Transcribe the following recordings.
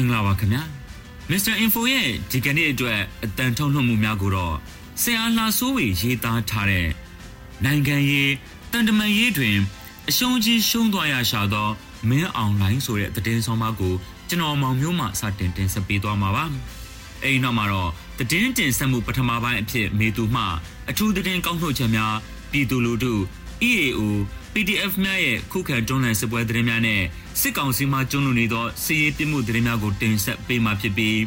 င်္ဂလာပါခင်ဗျာ Mr. Info ရဲ့ဒီကနေ့အတွက်အတန်ထုတ်လွှင့်မှုများကိုတော့ဆရာလှဆိုးဝေရေးသားထားတဲ့နိုင်ငံရေးတန်တမန်ရေးတွင် အရှုံးကြီးရှုံးသွားရရှာသောမင်းအောင်လိုင်းဆိုတဲ့သတင်းဆောင်မကိုကျွန်တော်မောင်မျိုးမှစတင်တင်ဆက်ပေးသွားမှာပါအဲဒီနောက်မှာတော့သတင်းတင်ဆက်မှုပထမပိုင်းအဖြစ်မေသူမှ အထူးသတင်းကောက်နှုတ်ချက်များပြည်သူလူထု EAO PDF များရဲ့ခုခံတွန်းလှန်စစ်ပွဲသတင်းများနဲ့စစ်ကောင်စီမှကျုံးလွန်နေသောစစ်ရေးပြမှုသတင်းများကိုတင်ဆက်ပေးမှာဖြစ်ပြီး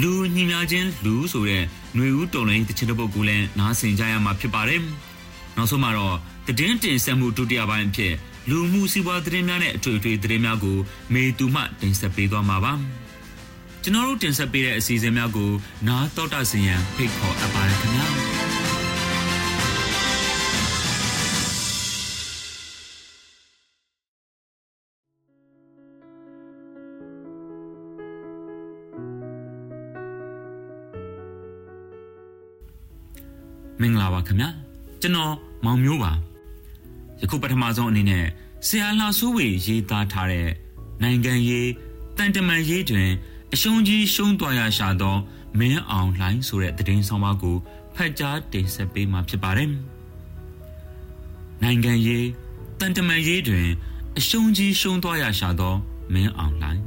လူညီများချင်းလူဆိုတဲ့ຫນွေဦးတော်လိုင်းတချင်တဲ့ပုဂ္ဂိုလ်လည်းနားဆင်ကြရမှာဖြစ်ပါတယ်။နောက်ဆုံးမှာတော့သတင်းတင်ဆက်မှုဒုတိယပိုင်းအဖြစ်လူမှုစီးပွားသတင်းများနဲ့အထွေထွေသတင်းများကိုမေတူမှတင်ဆက်ပေးသွားမှာပါ။ကျွန်တော်တို့တင်ဆက်ပေးတဲ့အစီအစဉ်များကိုနားတော်တာစီရန်ဖိတ်ခေါ်အပ်ပါတယ်ခင်ဗျာ။ မင်္ဂလာပါခင်ဗျာကျွန်တော်မောင်မျိုးပါယခုပထမဆုံးအနေနဲ့ဆရာလှဆိုးဝေရေးသားထားတဲ့နိုင်ငံရေးတန်တမန်ရေးတွင် အရှုံးကြီးရှုံးသွားရရှာသောမင်းအောင်လှိုင်းဆိုတဲ့သတင်းဆောင်ပါကိုဖတ်ကြားတင်ဆက်ပေးမှာဖြစ်ပါတယ်နိုင်ငံရေးတန်တမန်ရေးတွင် အရှုံးကြီးရှုံးသွားရရှာသောမင်းအောင်လှိုင်း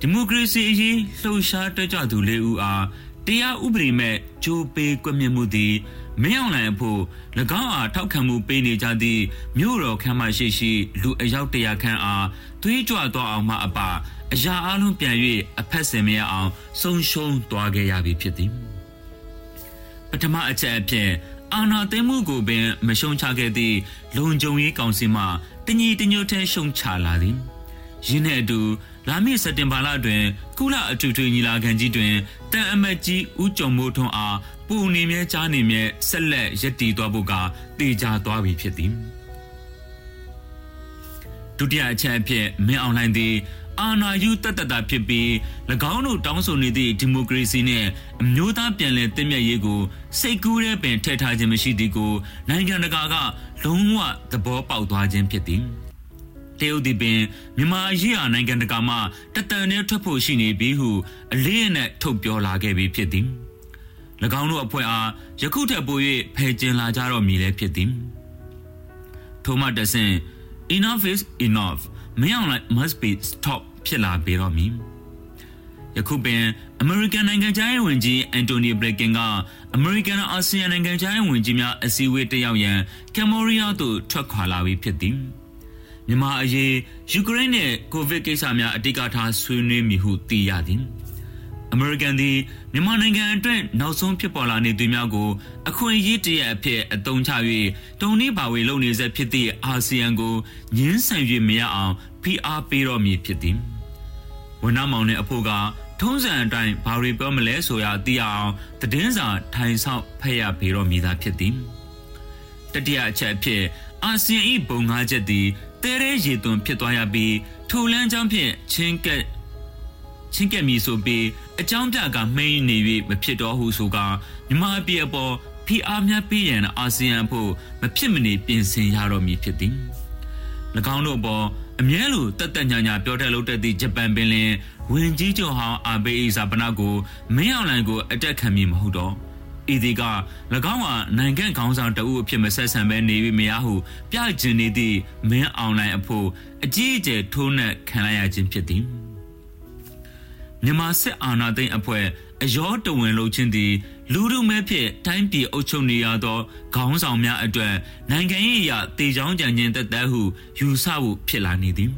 ဒီမိုကရေစီအရေးလှုပ်ရှားတက်ကြသူလေးဦးအား တရားဥပဒေမဲ့ကြိုးပေးကွက်မြက်မှုသည်မင်းအောင်လှိုင်အဖို့၎င်းအားထောက်ခံမှုပေးနေကြသည့်မြို့တော်ခမ်းမရှိရှိ လူအယောက်တရာခန့်အားသွေးကြွသွားအောင်မှအပအရာအလုံးပြန်၍အဖက်စင်မရအောင်ဆုံးရှုံးသွားခဲ့ရပြီဖြစ်သည်ပထမအချက်အဖြစ်အာနာသိမှုကိုပင်မရှုံးချခဲ့သည့်လုံခြုံရေးကောင်စီမှတညီတညွတ်ထဲရှုံချလာသည်ယင်းနှင့်အတူ လာမည့်စက်တင်ဘာလတွင်ကုလအထူးထွေညီလာခံကြီးတွင်တန်အမတ်ကြီးဦးကျော်မိုးထွန်းအားပူနေမြဲကြားနေမြဲဆက်လက်ရည်တည်သွားဖို့ကတေချာသွားပြီဖြစ်သည်ဒုတိယအချက်အဖြစ်မင်းအောင်လှိုင်သည်အာဏာယူတတ်တတာဖြစ်ပြီး၎င်းတို့တောင်းဆိုနေသည့်ဒီမိုကရေစီနှင့်အမျိုးသားပြန်လည်တည်မြဲရေးကိုစိတ်ကူးတဲ့ပင်ထည့်ထားခြင်းမရှိသည်ကိုနိုင်ငံတကာကလုံးဝသဘောပေါက်သွားခြင်းဖြစ်သည် တရုတ်ဒီပင်မြန်မာရေးရာနိုင်ငံတကာမှတတန်နဲ့ထွက်ဖို့ရှိနေပြီဟုအလေးအနက်ထုတ်ပြောလာခဲ့ပြီးဖြစ်သည်၎င်းတို့အဖွဲ့အားယခုထက်ပို၍ဖယ်ကျင်လာကြတော့မည်လည်းဖြစ်သည်ထိုမှတဆင် enough is enough မင်းအောင်လိုက် must be stop ဖြစ်လာပေတော့မည်ယခုပင် American နိုင်ငံခြားရေးဝန်ကြီး Anthony Blinken က American အာဆီယံနိုင်ငံခြားရေးဝန်ကြီးများအစည်းအဝေးတက်ရောက်ရန်ကမ်ဘောဒီးယားသို့ထွက်ခွာလာပြီးဖြစ်သည် မြန်မာအရေးယူကရိန်းနဲ့ကိုဗစ်ကိစ္စများအတိတ်ကထားဆွေးနွေးမိဟုသိရသည်အမေရိကန်သည်မြန်မာနိုင်ငံအတွက်နောက်ဆုံးဖြစ်ပေါ်လာနေသူများကိုအခွင့်အရေးတရအဖြစ်အသုံးချ၍တုံနှိပါဝေလုပ်နေစေဖြစ်သည့်အာဆီယံကိုညှင်းဆန်၍မရအောင်ဖိအားပေးတော်မူဖြစ်သည်ဝန်နာမောင်နှင့်အဖို့ကထုံးစံအတိုင်းဘာတွေပြောမလဲဆိုရသိရအောင်သတင်းစာထိုင်ဆောင်ဖတ်ရပေတော်မူသာဖြစ်သည်တတိယအချက်အဖြစ်အာဆီယံ၏ဘုံငါးချက်သည် တဲရဲရေသွန်ဖြစ်သွားရပြီးထိုလန်းချောင်းဖြင့်ချင်းကက်ချင်းကက်မီဆိုပြီးအကြောင်းပြကမှိန်းနေ၍မဖြစ်တော့ဟုဆိုကမြမအပြေအပေါ်ဖိအားများပေးရန်အာဆီယံဖို့မဖြစ်မနေပြင်ဆင်ရတော့မည်ဖြစ်သည်၎င်းတို့ပေါ်အမြဲလိုတက်တက်ညာညာပြောတဲ့လို့တဲ့သည့်ဂျပန်ပင်လင်ဝင်ကြီးချုပ်ဟောင်းအာဘေးအီဇာပနာကိုမင်းအောင်လှိုင်ကိုအတက်ခံမည်မဟုတ်တော့ ဤဒီက၎င်းကနိုင်ငံခေါင်းဆောင်တအုပ်အဖြစ်မဆက်ဆံပဲနေပြီမရဟုပြကျင်နေသည့်မင်းအွန်လိုင်းအဖို့အကြီးအကျယ်ထိုးနှက်ခံရခြင်းဖြစ်သည်မြန်မာစစ်အာဏာသိမ်းအဖွဲ့အယောတဝင်လုပ်ခြင်းသည်လူလူမဲဖြင့်တိုင်းပြည်အုပ်ချုပ်နေရသောခေါင်းဆောင်များအတွက်နိုင်ငံရေးအရာတေချောင်းကြံခြင်းတက်သက်ဟုယူဆဖို့ဖြစ်လာနေသည်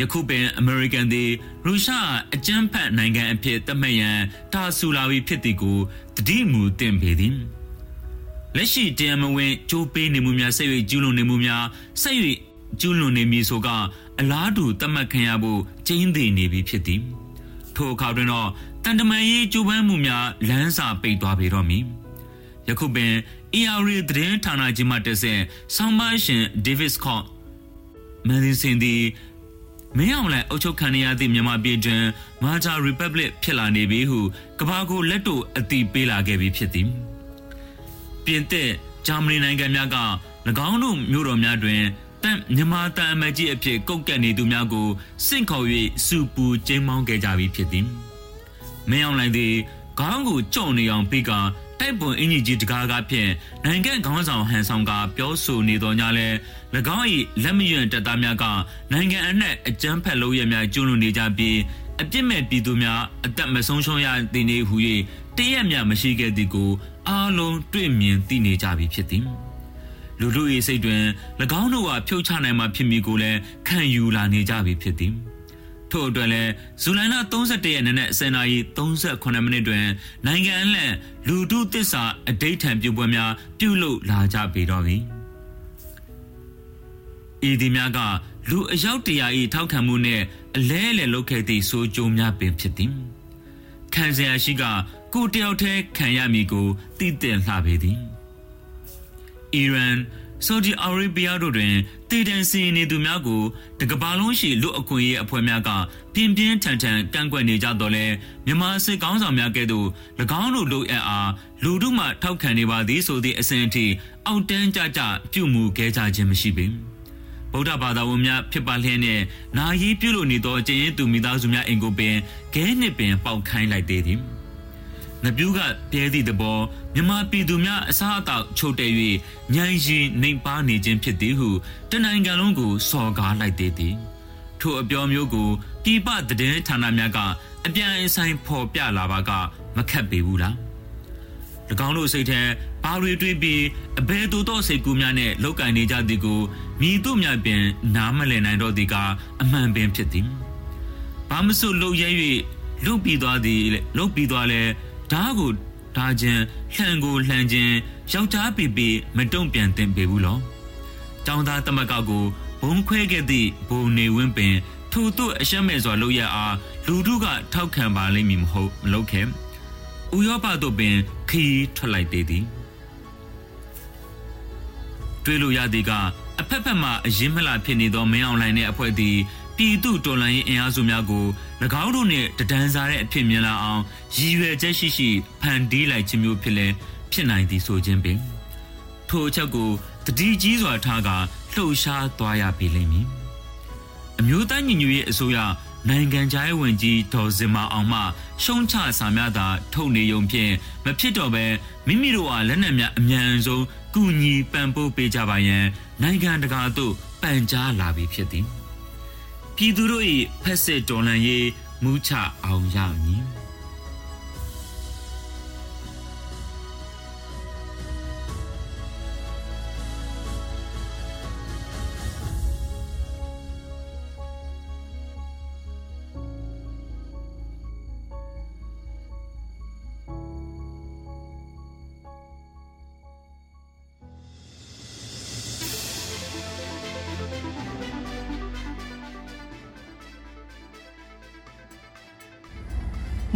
ယခုပင်အမေရိကန်သည်ရုရှားအကြမ်းဖက်နိုင်ငံအဖြစ်သတ်မှတ်ရန်တာဆူလာပြီးဖြစ်သည်ကိုတတိမူတင်ပေသည်လက်ရှိတရားမဝင်ကြိုးပေးနေမှုများဆက်၍ကျူးလွန်နေမှုများဆက်၍ကျူးလွန်နေမည်ဆိုကအလားတူသတ်မှတ်ခံရဖို့ကျင်းသေးနေပြီဖြစ်သည်ထိုအခါတွင်တော့တန်တမန်ရေးကြိုးပမ်းမှုများလမ်းစာပိတ်သွားပေတော့မည်ယခုပင် ERA သတင်းဌာနကြီးမှတက်ဆက်ဆောင်းပါရှင် Davis Scott မန်ဒီစင်ဒီ မင်းအောင်လည်းအုပ်ချုပ်ခံရသည့်မြန်မာပြည်တွင် Malta Republic ဖြစ်လာနေပြီဟုကဘာကိုလက်တို့အတိပေးလာခဲ့ပြီဖြစ်သည်ပြင်သစ်ဂျာမနီနိုင်ငံများက၎င်းတို့မြို့တော်များတွင်တန်မြန်မာတန်အမကြီးအဖြစ်ကုတ်ကက်နေသူများကိုစင့်ခေါ်၍စူပူကျင်းမောင်းခဲ့ကြပြီဖြစ်သည်မင်းအောင်လိုက်သည်ခေါင်းကိုကြော့နေအောင်ပြီးက တိုက်ပွန်အင်ကြီးကြီးတကားကားဖြင့်နိုင်ငံခေါင်းဆောင်ဟန်ဆောင်ကပြောဆိုနေတော်ညာလဲ၎င်း၏လက်မရွံတပ်သားများကနိုင်ငံအနှံ့အကြမ်းဖက်လုပ်ရများကျွလွန်နေကြပြီးအပြစ်မဲ့ပြည်သူများအသက်မဆုံးရှုံးရသည်နေဟု၍တရက်မြမရှိခဲ့သည်ကိုအားလုံးတွေ့မြင်သိနေကြပြီဖြစ်သည်လူလူ၏စိတ်တွင်၎င်းတို့ကဖြုတ်ချနိုင်မှဖြစ်မည်ကိုလည်းခံယူလာနေကြပြီဖြစ်သည် ထို့အတွက်လည်းဇူလိုင်လ31ရက်နေ့နဲ့10နာရီ38မိနစ်တွင်နိုင်ငံအနှံ့လူထုတစ္ဆာအဋိဌံပြုပွဲများပြုလုပ်လာကြပေတော့သည်ဤဒီများကလူအယောက်တရာ၏ထောက်ခံမှုနှင့်အလဲအလဲလုပ်ခဲ့သည့်ဆိုကြုံများပင်ဖြစ်သည်ခံစရာရှိကကိုတယောက်တည်းခံရမည်ကိုသိတဲ့လှပေသည်အီရန် ဆော်ဒီအာရေဗျတို့တွင်တည်တံစီနေသူများကိုတကဘာလုံးရှိလူအခွင့်အရေးအဖွဲ့များကပြင်းပြင်းထန်ထန်ကန့်ကွက်နေကြတော့လဲမြန်မာစစ်ကောင်းဆောင်များကဲ့သို့၎င်းတို့လူအပ်အားလူတို့မှထောက်ခံနေပါသည်ဆိုသည့်အစဉ်အထိအောက်တန်းကြကြပြုမှုခဲ့ကြခြင်းမရှိပေဗုဒ္ဓဘာသာဝင်များဖြစ်ပါလျက်နဲ့နာယီပြုလို့နေသောအကျဉ်းသူမိသားစုများအိမ်ကိုပင်ခဲနှစ်ပင်ပေါက်ခိုင်းလိုက်သေးသည် နပြူးကပြဲသည့်သဘောမြမပြည်သူများအစားအသောက်ချုပ်တဲ့၍ညံရီနှိမ်ပါနေခြင်းဖြစ်သည်ဟုတနိုင်ငံလုံးကိုစော်ကားလိုက်သေးသည်ထိုအပြောမျိုးကိုပြည်ပသတင်းဌာနများကအပြန်အဆိုင်ဖော်ပြလာပါကမခက်ပေဘူးလား၎င်းတို့စိတ်ထဲဘာတွေတွေးပြီးအဘယ်သို့သောစိတ်ကူးများနဲ့လောက်ကင်နေကြသည်ကိုမြည်တို့များပင်နားမလည်နိုင်တော့သည်ကအမှန်ပင်ဖြစ်သည်ဘာမစို့လှုပ်ရဲ၍လှုပ်ပြီးသွားသည်လှုပ်ပြီးသွားလဲ ဓားကိုဓားခြင်းလှန်ကိုလှန်ခြင်းယောက်ျားပေပေမတုံ့ပြန်သင့်ပေဘူးလောတောင်သားတမကကိုဘုံခွဲခဲ့သည့်ဘုံနေဝင်းပင်ထို့သို့အရှက်မဲ့စွာလုပ်ရအားလူတို့ကထောက်ခံပါလိမ့်မည်မဟုတ်မလုပ်ခဲ့ဥရောပသို့ပင်ခီးထွက်လိုက်သေးသည်တွေးလို့ရသည်ကအဖက်ဖက်မှအရင်မလာဖြစ်နေသောမင်းအောင်လှိုင်တဲ့အဖွဲ့သည်ပြည်သူတော်လှန်ရေးအင်အားစုများကို၎ င်းတို့နှင့်တဒန်းစားတဲ့အဖြစ်မြင်လာအောင်ရည်ရွယ်ချက်ရှိရှိဖန်တီးလိုက်ခြင်းမျိုးဖြစ်လဲဖြစ်နိုင်သည်ဆိုခြင်းပင်ထိုအချက်ကိုတတိကြီးစွာထားကလှုပ်ရှားသွားရပေလိမ့်မည်အမျိုးသားညီညွတ်ရေးအစိုးရနိုင်ငံခြားရေးဝန်ကြီးဒေါ်စင်မာအောင်မှရှုံးချစာများသာထုတ်နေုံဖြင့်မဖြစ်တော့ဘဲမိမိတို့အားလက်နက်များအမြန်ဆုံးကူညီပံ့ပိုးပေးကြပါရန်နိုင်ငံတကာသို့ပန်ကြားလာပြီဖြစ်သည် ပြည်သူတို့၏ဖက်စစ်တော်လှန်ရေးမူးချအောင်ရမည်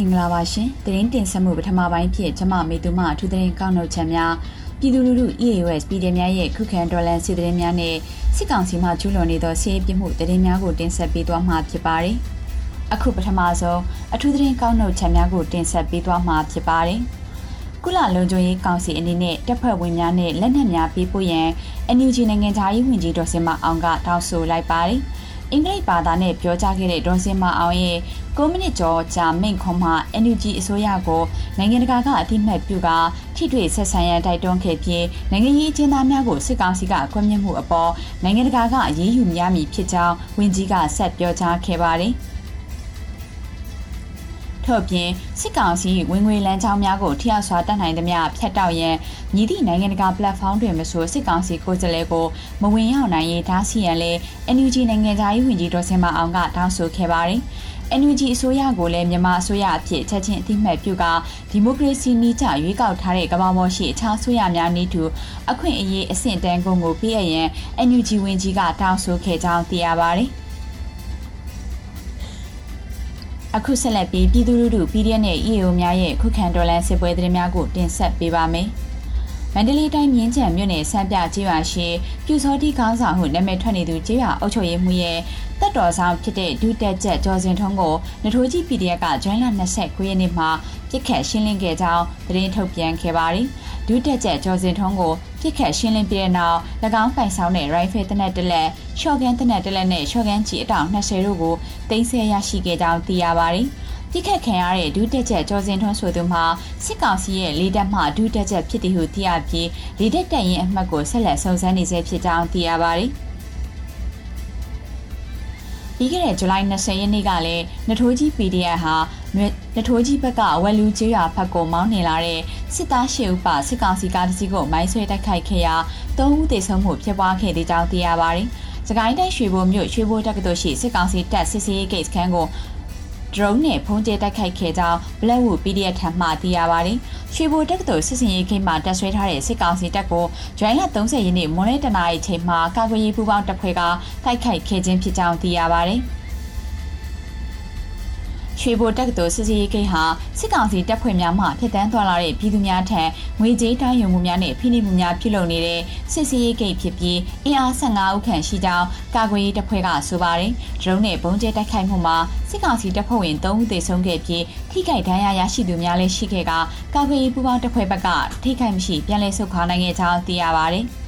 မင်္ဂလာပါရှင်။သတင်းတင်ဆက်မှုပထမပိုင်းဖြစ်ကျမမေသူမအထူးသတင်းကောက်နှုတ်ချက်များပြည်သူလူထု EAS ပြည်တယ်များရဲ့ခုခံဒေါ်လာစီသတင်းများနဲ့စစ်ကောင်စီမှကျူးလွန်နေသောစီးရေးပြမှုသတင်းများကိုတင်ဆက်ပေးသွားမှာဖြစ်ပါတယ်။အခုပထမဆုံးအထူးသတင်းကောက်နှုတ်ချက်များကိုတင်ဆက်ပေးသွားမှာဖြစ်ပါတယ်။ကုလလုံခြုံရေးကောင်စီအနေနဲ့တပ်ဖွဲ့ဝင်များနဲ့လက်နက်များပေးပို့ရန် NUG နိုင်ငံသားရေးဝန်ကြီးဒေါ်စင်မအောင်ကတောင်းဆိုလိုက်ပါတယ်။ အင်္ဂလိပ်ဘာသာနဲ့ပြောကြားခဲ့တဲ့ဒေါ်စင်မအောင်ရဲ့9မိနစ်ကျော်ကြာမိန့်ခွန်းမှာ NUG အစိုးရကိုနိုင်ငံတကာကအတိမတ်ပြုကထိတွေ့ဆက်ဆံရန်တိုက်တွန်းခဲ့ပြီးနိုင်ငံရေးအကျဉ်းသားများကိုစစ်ကောင်စီကကွပ်မျက်မှုအပေါ်နိုင်ငံတကာကအရေးယူများမည်ဖြစ်ကြောင်းဝန်ကြီးကဆက်ပြောကြားခဲ့ပါတယ်။ ထထို့ပြင်စစ်ကောင်စီဝင်ငွေလမ်းကြောင်းများကိုထိရောက်စွာတတ်နိုင်သမျှဖျက်တောက်ရန်ညီသည့်နိုင်ငံတကာ platform တွင်မဆိုစစ်ကောင်စီကိုယ်စားလှယ်ကိုမဝင်ရောက်နိုင်ရေးဓာစီရန်လဲ NUG နိုင်ငံသားရေးဝန်ကြီးဒေါ်စင်မအောင်ကတောင်းဆိုခဲ့ပါတယ်။ NUG အစိုးရကိုလည်းမြန်မာအစိုးရအဖြစ်ချက်ချင်းအသိမှတ်ပြုကဒီမိုကရေစီနည်းကျရွေးကောက်ထားတဲ့ကမ္ဘာပေါ်ရှိအခြားအစိုးရများနည်းတူအခွင့်အရေးအဆင့်တန်းကုန်ကိုပြည့်ရန် NUG ဝန်ကြီးကတောင်းဆိုခဲ့ကြောင်းသိရပါတယ်။ အခုဆက်လက်ပြီးပြည်သူလူထု PDF နဲ့ EAO များရဲ့ခုခံတော်လှန်စစ်ပွဲသတင်းများကိုတင်ဆက်ပေးပါမယ်။မန္တလေးတိုင်းမြင်းချံမြို့နယ်စံပြကျေးရွာရှိပြူစောတိကောင်းဆောင်ဟုနာမည်ထွက်နေသူကျေးရွာအုပ်ချုပ်ရေးမှူးရဲ့တက်တော်ဆောင်ဖြစ်တဲ့ဒုတက်ချက်ကျော်စင်ထုံးကိုနထိုးကြီး PDF ကဇွန်လ29ရက်နေ့မှာပြစ်ခတ်ရှင်းလင်းခဲ့ကြောင်းသတင်းထုတ်ပြန်ခဲ့ပါတယ်။ဒုတက်ချက်ကျော်စင်ထုံးကို ပြစ်ခတ်ရှင်းလင်းပြီးတဲ့နောက်၎င်းပိုင်ဆောင်တဲ့ rifle တနက်တလက်ရှော့ကန်တနက်တလက်နဲ့ရှော့ကန်ကြီးအတောင်20တို့ကိုတင်ဆက်ရရှိခဲ့ကြောင်းသိရပါတယ်။ပြစ်ခတ်ခံရတဲ့ဒုတက်ချက်ကျော်စင်ထွန်းဆိုသူမှာစစ်ကောင်စီရဲ့လေးတပ်မှဒုတက်ချက်ဖြစ်တယ်ဟုသိရပြီးလေးတပ်တပ်ရင်အမှတ်ကိုဆက်လက်စုံစမ်းနေဆဲဖြစ်ကြောင်းသိရပါတယ်။ပြီးခဲ့တဲ့ဇူလိုင်20ရက်နေ့ကလည်းနထိုးကြီး PDF ဟာ နထိုးကြီးဘက်ကဝက်လူကျေးရွာဘက်ကိုမောင်းနေလာတဲ့စစ်သားရှေ့ဥပစစ်ကောင်စီကားတစ်စီးကိုမိုင်းဆွဲတိုက်ခိုက်ခဲ့ရာ၃ဦးသေဆုံးမှုဖြစ်ပွားခဲ့တဲ့ကြောင်းသိရပါတယ်။စကိုင်းတိုင်းရွှေဘိုမြို့ရွှေဘိုတက္ကသိုလ်ရှိစစ်ကောင်စီတပ်စစ်စေးဂိတ်စခန်းကို drone နဲ့ဖုံးကျဲတိုက်ခိုက်ခဲ့ကြောင်း Blackwood PDF ထံမှသိရပါတယ်။ရွှေဘိုတက္ကသိုလ်စစ်စင်ရေးခိမှတက်ဆွဲထားတဲ့စစ်ကောင်စီတပ်ကိုဇွန်လ30ရက်နေ့မွန်းလယ်တနာရီချိန်မှာကာကွယ်ရေးပူးပေါင်းတပ်ဖွဲ့ကတိုက်ခိုက်ခဲ့ခြင်းဖြစ်ကြောင်းသိရပါတယ်။ ရွှေဘိုတက္ကသိုလ်စစ်စီရေးဂိတ်ဟာစစ်ကောင်စီတပ်ဖွဲ့များမှဖျက်ဆီးသွားလာတဲ့ပြည်သူများထံငွေကြေးတောင်းယူမှုများနဲ့ဖိနှိပ်မှုများပြုလုပ်နေတဲ့စစ်စီရေးဂိတ်ဖြစ်ပြီးအင်အား15ဦးခန့်ရှိကြောင်းကာကွယ်ရေးတပ်ဖွဲ့ကဆိုပါတယ်။ဒရုန်းနဲ့ဘုံကျဲတိုက်ခိုက်မှုမှာစစ်ကောင်စီတပ်ဖွဲ့ဝင်3ဦးသေဆုံးခဲ့ပြီးထိခိုက်ဒဏ်ရာရရှိသူများလည်းရှိခဲ့ကကာကွယ်ရေးပူးပေါင်းတပ်ဖွဲ့ဘက်ကထိခိုက်မရှိပြန်လည်ဆုတ်ခွာနိုင်ခဲ့ကြောင်းသိရပါတယ်။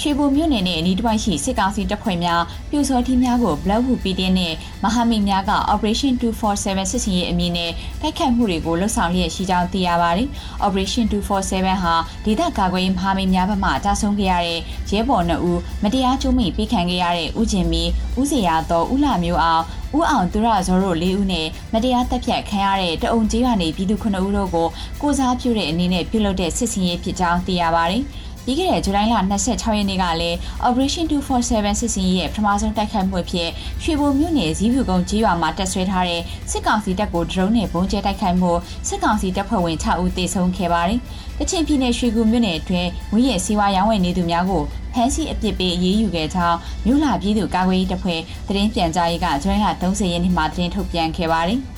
ရွှေဘိုမြို့နယ်နဲ့အနီးတစ်ဝိုက်ရှိစစ်ကောင်စီတပ်ဖွဲ့များပြူစောထီးများကို Blackwood PD နဲ့မဟာမိတ်များက Operation 247စစ်စင်ရေးအမည်နဲ့တိုက်ခိုက်မှုတွေကိုလှုပ်ဆောင်လျက်ရှိကြောင်းသိရပါတယ်။ Operation 247ဟာဒေသကာကွယ်ရေးမဟာမိတ်များဘက်မှတာဆုံးခဲ့ရတဲ့ရဲဘော်2ဦးမတရားကျူးမိပေးခံခဲ့ရတဲ့ဦးကျင်မီဦးစရာတော်ဦးလာမျိုးအောင်ဦးအောင်သူရဇောတို့၄ဦးနဲ့မတရားတပ်ဖြတ်ခံရတဲ့တအုံကြီးကနေပြည်သူ9ဦးတို့ကိုကိုစားပြုတဲ့အနေနဲ့ပြုလုပ်တဲ့စစ်စင်ရေးဖြစ်ကြောင်းသိရပါတယ်။ ပြီးခဲ့တဲ့ဇူလိုင်လ26ရက်နေ့ကလည်း Operation 247စစ်စင်ရဲ့ပထမဆုံးတိုက်ခိုက်မှုဖြစ်ရွှေဘိုမြို့နယ်ဇီးဖြူကုန်းကြီးရွာမှာတပ်ဆွဲထားတဲ့စစ်ကောင်စီတပ်ကိုဒရုန်းနဲ့ဘုံကျဲတိုက်ခိုက်မှုစစ်ကောင်စီတပ်ဖွဲ့ဝင်6ဦးသေဆုံးခဲ့ပါတယ်။ကချင်ပြည်နယ်ရွှေကူမြို့နယ်အတွင်းဝင်းရဲ့စီဝါရောင်းဝယ်နေသူများကိုဖမ်းဆီးအပြစ်ပေးအရေးယူခဲ့ကြောင်းမြို့လာပြည်သူကာကွယ်ရေးတပ်ဖွဲ့သတင်းပြန်ကြားရေးကဇွန်လ30ရက်နေ့မှာသတင်းထုတ်ပြန်ခဲ့ပါတယ်။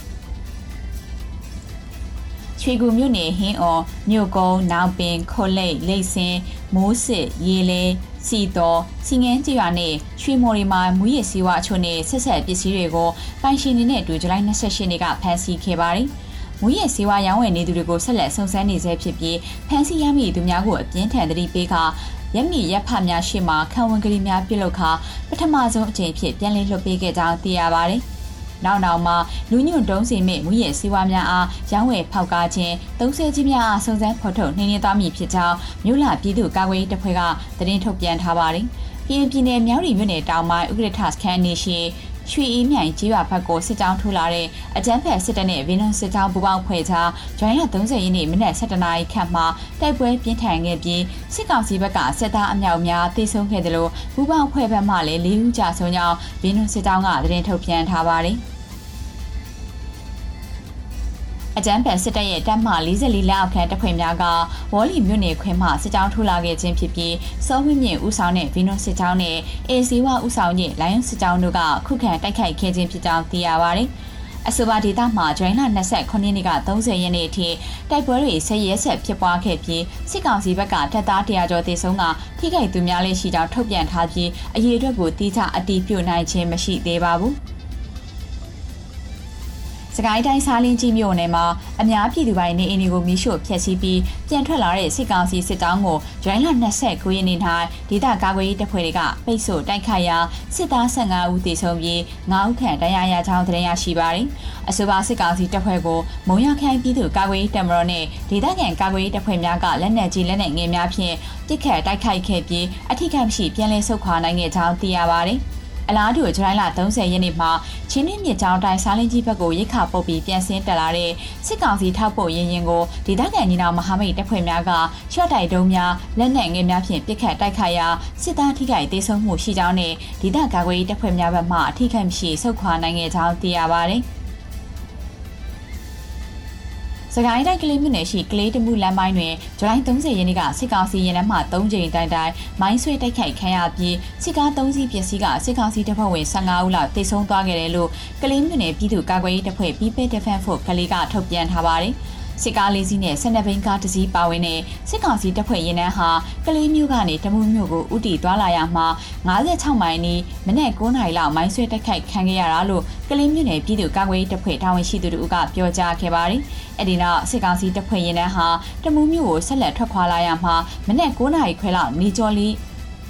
ရွှေကူမြို့နယ်ဟင်းအော်မြို့ကုန်းနောင်ပင်ခိုလိတ်လိတ်စင်မိုးစစ်ရေလဲစီတော်စီငန်းကျွာနဲ့ရွှေမော်ရီမှာမူရည်စီဝါအချို့နဲ့ဆက်ဆက်ပစ္စည်းတွေကိုပိုင်ရှင်နေနဲ့အတူဇူလိုင်28ရက်နေ့ကဖမ်းဆီးခဲ့ပါတယ်။မူရည်စီဝါရောင်းဝယ်နေသူတွေကိုဆက်လက်စုံစမ်းနေဆဲဖြစ်ပြီးဖမ်းဆီးရမိသူများကိုအပြင်းထန်သတိပေးကရက်မီရက်ဖတ်များရှေ့မှာခံဝန်ကလေးများပြုလုပ်ခါပထမဆုံးအကြိမ်ဖြစ်ပြန်လည်လွှတ်ပေးခဲ့ကြောင်းသိရပါတယ်။ နောက်နောက်မှာလူညွန့်တုံးစီမဲ့မူရဲ့စီဝါများအားရောင်းဝယ်ဖောက်ကားခြင်းသုံးဆဲကြီးများအားစုံစမ်းဖော်ထုတ်နှိမ့်နေသွားမည်ဖြစ်ကြောင်းမြို့လာပြည်သူ့ကာကွယ်ရေးတပ်ဖွဲ့ကသတင်းထုတ်ပြန်ထားပါတယ်။ပြည်ပြည်နယ်မြောက်ရီမြို့နယ်တောင်ပိုင်းဥက္ကဋ္ဌစခန်းနေရှိ ရွှေအေးမြိုင်ကြီးရွာဘက်ကိုစစ်ကြောင်းထိုးလာတဲ့အကြမ်းဖက်စစ်တပ်နဲ့ဗင်းနုံစစ်ကြောင်းပူးပေါင်းဖွဲ့ချဂျွိုင်းလ30ရက်နေ့မနက်7:00နာရီခန့်မှာတိုက်ပွဲပြင်းထန်ခဲ့ပြီးစစ်ကောင်စီဘက်ကစစ်သားအမြောက်များတိုက်ဆုံခဲ့တယ်လို့ပူးပေါင်းဖွဲ့ဘက်မှလည်း၄ဦးကြာဆုံးကြောင်းဗင်းနုံစစ်ကြောင်းကသတင်းထုတ်ပြန်ထားပါတယ်။ အကြမ်းဖက်စစ်တပ်ရဲ့တပ်မ44လက်အောက်ခံတပ်ဖွဲ့များကဝေါ်လီမြို့နယ်ခွဲမှစစ်ကြောင်းထိုးလာခဲ့ခြင်းဖြစ်ပြီးစောဝင်းမြင့်ဦးဆောင်တဲ့ဗီနုစစ်ကြောင်းနဲ့အေစီဝဦးဆောင်တဲ့လိုင်ယွန်စစ်ကြောင်းတို့ကခုခံတိုက်ခိုက်ခဲ့ခြင်းဖြစ်ကြောင်းသိရပါတယ်။အဆိုပါဒေသမှာဇွန်လ29ရက်နေ့က30ရက်နေ့အထိတိုက်ပွဲတွေဆက်ရဲဆက်ဖြစ်ပွားခဲ့ပြီးစစ်ကောင်စီဘက်ကတပ်သားတရာကျော်တေဆုံးကထိခိုက်သူများလည်းရှိကြောင်းထုတ်ပြန်ထားပြီးအရေးအတွက်ကိုတိကျအတည်ပြုနိုင်ခြင်းမရှိသေးပါဘူး။ စကိုင်းတိုင်းစားလင်းကြီးမြို့နယ်မှာအများပြည်သူပိုင်နေအိမ်တွေကိုမီးရှို့ဖျက်ဆီးပြီးပြန်ထွက်လာတဲ့စစ်ကောင်စီစစ်တောင်းကိုဂျိုင်းလ29ရက်နေ့၌ဒေသကာကွယ်ရေးတပ်ဖွဲ့တွေကပိတ်ဆို့တိုက်ခိုက်ရာစစ်သား15ဦးသေဆုံးပြီး9ဦးခန့်တရားရကြောင်းသတင်းရရှိပါတယ်။အဆိုပါစစ်ကောင်စီတပ်ဖွဲ့ကိုမုံရခိုင်ပြည်သူကာကွယ်ရေးတပ်မတော်နဲ့ဒေသခံကာကွယ်ရေးတပ်ဖွဲ့များကလက်နက်ကြီးလက်နက်ငယ်များဖြင့်ပစ်ခတ်တိုက်ခိုက်ခဲ့ပြီးအထိကမရှိပြန်လည်ဆုတ်ခွာနိုင်ခဲ့ကြောင်းသိရပါတယ်။ အလားတူဇူလိုင်လ30ရက်နေ့မှာချင်းနှင်းမြစ်ကြောင်းတိုင်းစားလင်းကြီးဘက်ကိုရိခါပုတ်ပြီးပြန်ဆင်းတက်လာတဲ့စစ်ကောင်စီထောက်ပို့ရင်ရင်ကိုဒေသခံညီနောင်မဟာမိတ်တပ်ဖွဲ့များကရှော့တိုက်တုံးများလက်နက်ငယ်များဖြင့်ပစ်ခတ်တိုက်ခိုက်ရာစစ်သားထိခိုက်ဒေဆုံးမှုရှိကြောင်းနဲ့ဒေသကာကွယ်ရေးတပ်ဖွဲ့များဘက်မှအထိခိုက်မရှိဆုတ်ခွာနိုင်ခဲ့ကြောင်းသိရပါတယ်။ စကိုင်းတိုင်းကလေးမြို့နယ်ရှိကလေးတမှုလမ်းပိုင်းတွင်ဇူလိုင်30ရက်နေ့ကစစ်ကောင်စီရင်နှမှ3ကြိမ်တိုင်တိုင်မိုင်းဆွဲတိုက်ခိုက်ခံရပြီးစစ်ကား3စီးပစ္စည်းကစစ်ကောင်စီတပ်ဖွဲ့ဝင်15ဦးလောက်တိတ်ဆုံးသွားခဲ့တယ်လို့ကလေးမြို့နယ်ပြည်သူ့ကာကွယ်ရေးတပ်ဖွဲ့ People Defense Force ကလေးကထုတ်ပြန်ထားပါတယ်။ စစ်ကားလေးစီးနဲ့ဆနဘိန်ကားတစ်စီးပါဝင်တဲ့စစ်ကောင်စီတပ်ဖွဲ့ရင်နှန်းဟာကလေးမျိုးကနေတမူးမျိုးကိုဥတီသွားလာရမှာ56မိုင်နီးမနေ့9နာရီလောက်မိုင်းဆွဲတက်ခိုက်ခံခဲ့ရတာလို့ကလေးမျိုးနယ်ပြည်သူ့ကာကွယ်ရေးတပ်ဖွဲ့တာဝန်ရှိသူတို့ကပြောကြားခဲ့ပါတယ်။အဲဒီနောက်စစ်ကောင်စီတပ်ဖွဲ့ရင်နှန်းဟာတမူးမျိုးကိုဆက်လက်ထွက်ခွာလာရမှာမနေ့9နာရီခွဲလောက်နေကျော်လီ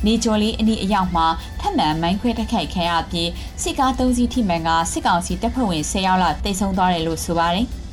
နေကျော်လေးအနီးအရောက်မှာထပ်မံမိုင်းခွဲတက်ခိုက်ခံရပြီးစစ်ကား၃စီးထိမှန်ကစစ်ကောင်စီတပ်ဖွဲ့ဝင်10ယောက်လောက်တိတ်ဆုံးသွားတယ်လို့ဆိုပါတယ်။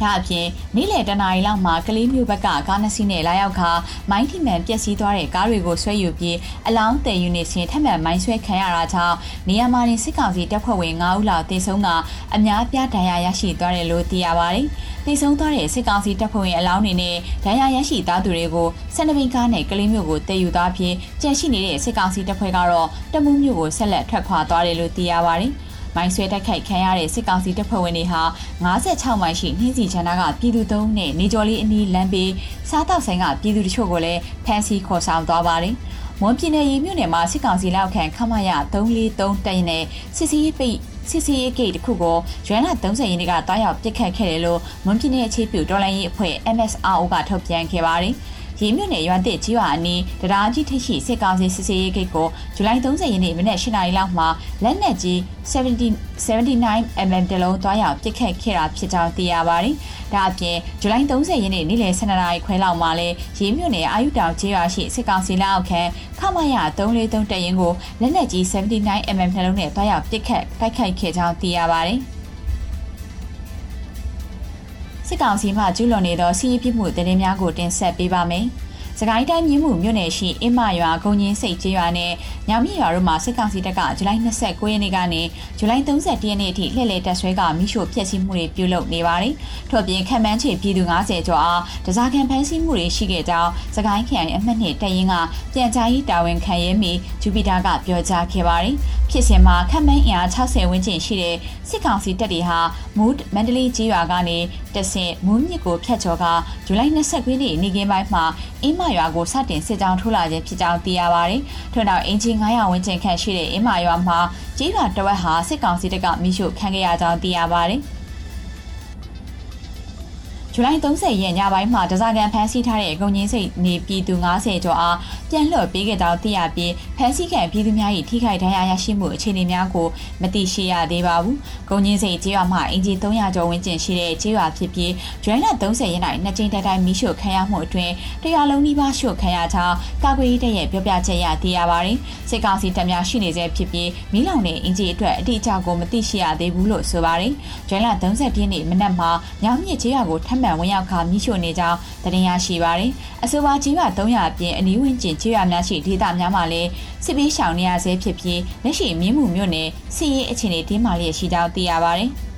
ဒါအပြင်နေ့လယ်တနာရီလောက်မှာကလေးမျိုးဘက်ကကားနှစ်စီးနဲ့လာရောက်ခါမိုင်းထိမှန်ပျက်စီးသွားတဲ့ကားတွေကိုဆွဲယူပြီးအလောင်းတည်ယူနေစဉ်ထပ်မံမိုင်းဆွဲခံရတာကြောင့်နေရာမှာနေစစ်ကောင်စီတပ်ဖွဲ့ဝင်9ဦးလောက်တေဆုံးကအများပြားဒဏ်ရာရရှိသွားတယ်လို့သိရပါတယ်။တေဆုံးသွားတဲ့စစ်ကောင်စီတပ်ဖွဲ့ဝင်အလောင်းတွေနဲ့ဒဏ်ရာရရှိသားသူတွေကိုစန္ဒဘင်ကားနဲ့ကလေးမျိုးကိုတည်ယူသွားပြီးကြန့်ရှိနေတဲ့စစ်ကောင်စီတပ်ဖွဲ့ကတော့တမူးမျိုးကိုဆက်လက်ထွက်ခွာသွားတယ်လို့သိရပါတယ်။ မိုင်းဆွဲတိုက်ခိုက်ခံရတဲ့စစ်ကောင်စီတပ်ဖွဲ့ဝင်တွေဟာ56မိုင်ရှိနှင်းစီချန်နာကပြည်သူသုံးနဲ့နေကျော်လေးအနီးလမ်းပေးစားတောက်ဆိုင်ကပြည်သူတချို့ကိုလည်းဖမ်းဆီးခေါ်ဆောင်သွားပါတယ်။မွန်ပြည်နယ်ရေမြို့နယ်မှာစစ်ကောင်စီလက်အောက်ခံခမရ343တိုင်နဲ့စစ်စီးပိတ်စစ်စီးရေးဂိတ်တစ်ခုကိုရွမ်လ30ရက်နေ့ကတွားရောက်ပစ်ခတ်ခဲ့တယ်လို့မွန်ပြည်နယ်အခြေပြုတော်လိုင်းရေးအဖွဲ့ MSRO ကထုတ်ပြန်ခဲ့ပါတယ်။ ရေမြို့နယ်ရွာတစ်ကြီးရွာအနီးတရားကြီးထိပ်ရှိစစ်ကောင်စီစစ်ဆေးရေးဂိတ်ကိုဇူလိုင်30ရက်နေ့မနက်၈နာရီလောက်မှာလက်နက်ကြီး70 79 mm တလုံးတွားရောက်ပစ်ခတ်ခဲ့တာဖြစ်ကြောင်းသိရပါတယ်။ဒါအပြင်ဇူလိုင်30ရက်နေ့နေ့လယ်12နာရီခွဲလောက်မှာလဲရေမြို့နယ်အာယုတောင်ကျေးရွာရှိစစ်ကောင်စီလက်အောက်ခံခမရ343တရင်ကိုလက်နက်ကြီး79 mm နှလုံးနဲ့တွားရောက်ပစ်ခတ်တိုက်ခိုက်ခဲ့ကြောင်းသိရပါတယ်။ စစ်ကောင်စီမှကျူးလွန်နေသောစီးရီးပြစ်မှုတည်င်းများကိုတင်ဆက်ပေးပါမယ်။စကိုင်းတိုင်းမြင်းမှုမြို့နယ်ရှိအင်းမရွာဂုံညင်းစိတ်ကျေးရွာနဲ့ညောင်မြရွာတို့မှာစစ်ကောင်စီတပ်ကဇူလိုင်29ရက်နေ့ကနေဇူလိုင်30ရက်နေ့အထိလှည့်လည်တပ်ဆွဲကမိရှို့ဖျက်ဆီးမှုတွေပြုလုပ်နေပါတယ်။ထို့ပြင်ခံမှန်းချေပြည်သူ90ကျော်အားတစားခံဖမ်းဆီးမှုတွေရှိခဲ့ကြောင်းစကိုင်းခရိုင်အမှတ်နှစ်တရင်ကပြန်ကြားရေးတာဝန်ခံရဲမီဂျူပီတာကပြောကြားခဲ့ပါတယ်။ဖြစ်စဉ်မှာခံမှန်းအင်အား60ဝန်းကျင်ရှိတဲ့စစ်ကောင်စီတပ်တွေဟာမူးမန္တလေးကြီးရွာကနေ တဆင့်မူးမြစ်ကိုဖျက်ချော်ကဇူလိုင်29ရက်နေ့နေ့ကင်းပိုင်းမှာအင်းမရွာကိုစတင်စစ်ကြောင်းထိုးလာခြင်းဖြစ်ကြောင်းသိရပါတယ်။ထို့နောက်အင်ဂျင်900ဝန်းကျင်ခန့်ရှိတဲ့အင်းမရွာမှာကြီးရွာတဝက်ဟာစစ်ကောင်စီတပ်ကမိရှုခံခဲ့ရကြောင်းသိရပါတယ်။ ဇူလိုင်30ရက်ညပိုင်းမှာဒဇာကန်ဖမ်းဆီးထားတဲ့အကုန်ကြီးစိတ်နေပြည်သူ90ကျော်အားပြန်လွှတ်ပေးခဲ့ကြောင်းသိရပြီးဖမ်းဆီးခံပြည်သူများ၏ထိခိုက်ဒဏ်ရာရရှိမှုအခြေအနေများကိုမသိရှိရသေးပါဘူး။ကုန်ကြီးစိတ်ကျေးရွာမှာအင်ဂျီ300ကျော်ဝန်းကျင်ရှိတဲ့ကျေးရွာဖြစ်ပြီးဇွဲလ30ရက်၌နှစ်ကြိမ်တိုက်တိုင်းမီးရှို့ခံရမှုအတွင်းတရားလုံးနှီးပါရှို့ခံရကြောင်းကာကွယ်ရေးတပ်ရဲ့ပြောပြချက်ရသိရပါတယ်။စစ်ကောင်စီတပ်များရှိနေဆဲဖြစ်ပြီးမီးလောင်တဲ့အင်ဂျီအတွက်အတိအကျကိုမသိရှိရသေးဘူးလို့ဆိုပါတယ်။ဇွဲလ30ရက်နေ့မနက်မှာညောင်မြစ်ကျေးရွာကိုထပ်မံဝင်ရောက်ခါမိရှို့နေကြောင်းသတင်းရရှိပါတယ်။အဆိုပါကြီးရွာ300အပြင်အနီးဝန်းကျင်ကြီးရွာများရှိဒေသများမှာလည်းစစ်ပေးရှောင်နေရဆဲဖြစ်ပြီးလက်ရှိမြင်းမှုမြို့နယ်စီရေးအခြေအနေတင်းမာလျက်ရှိကြောင်းသိရပါတယ်။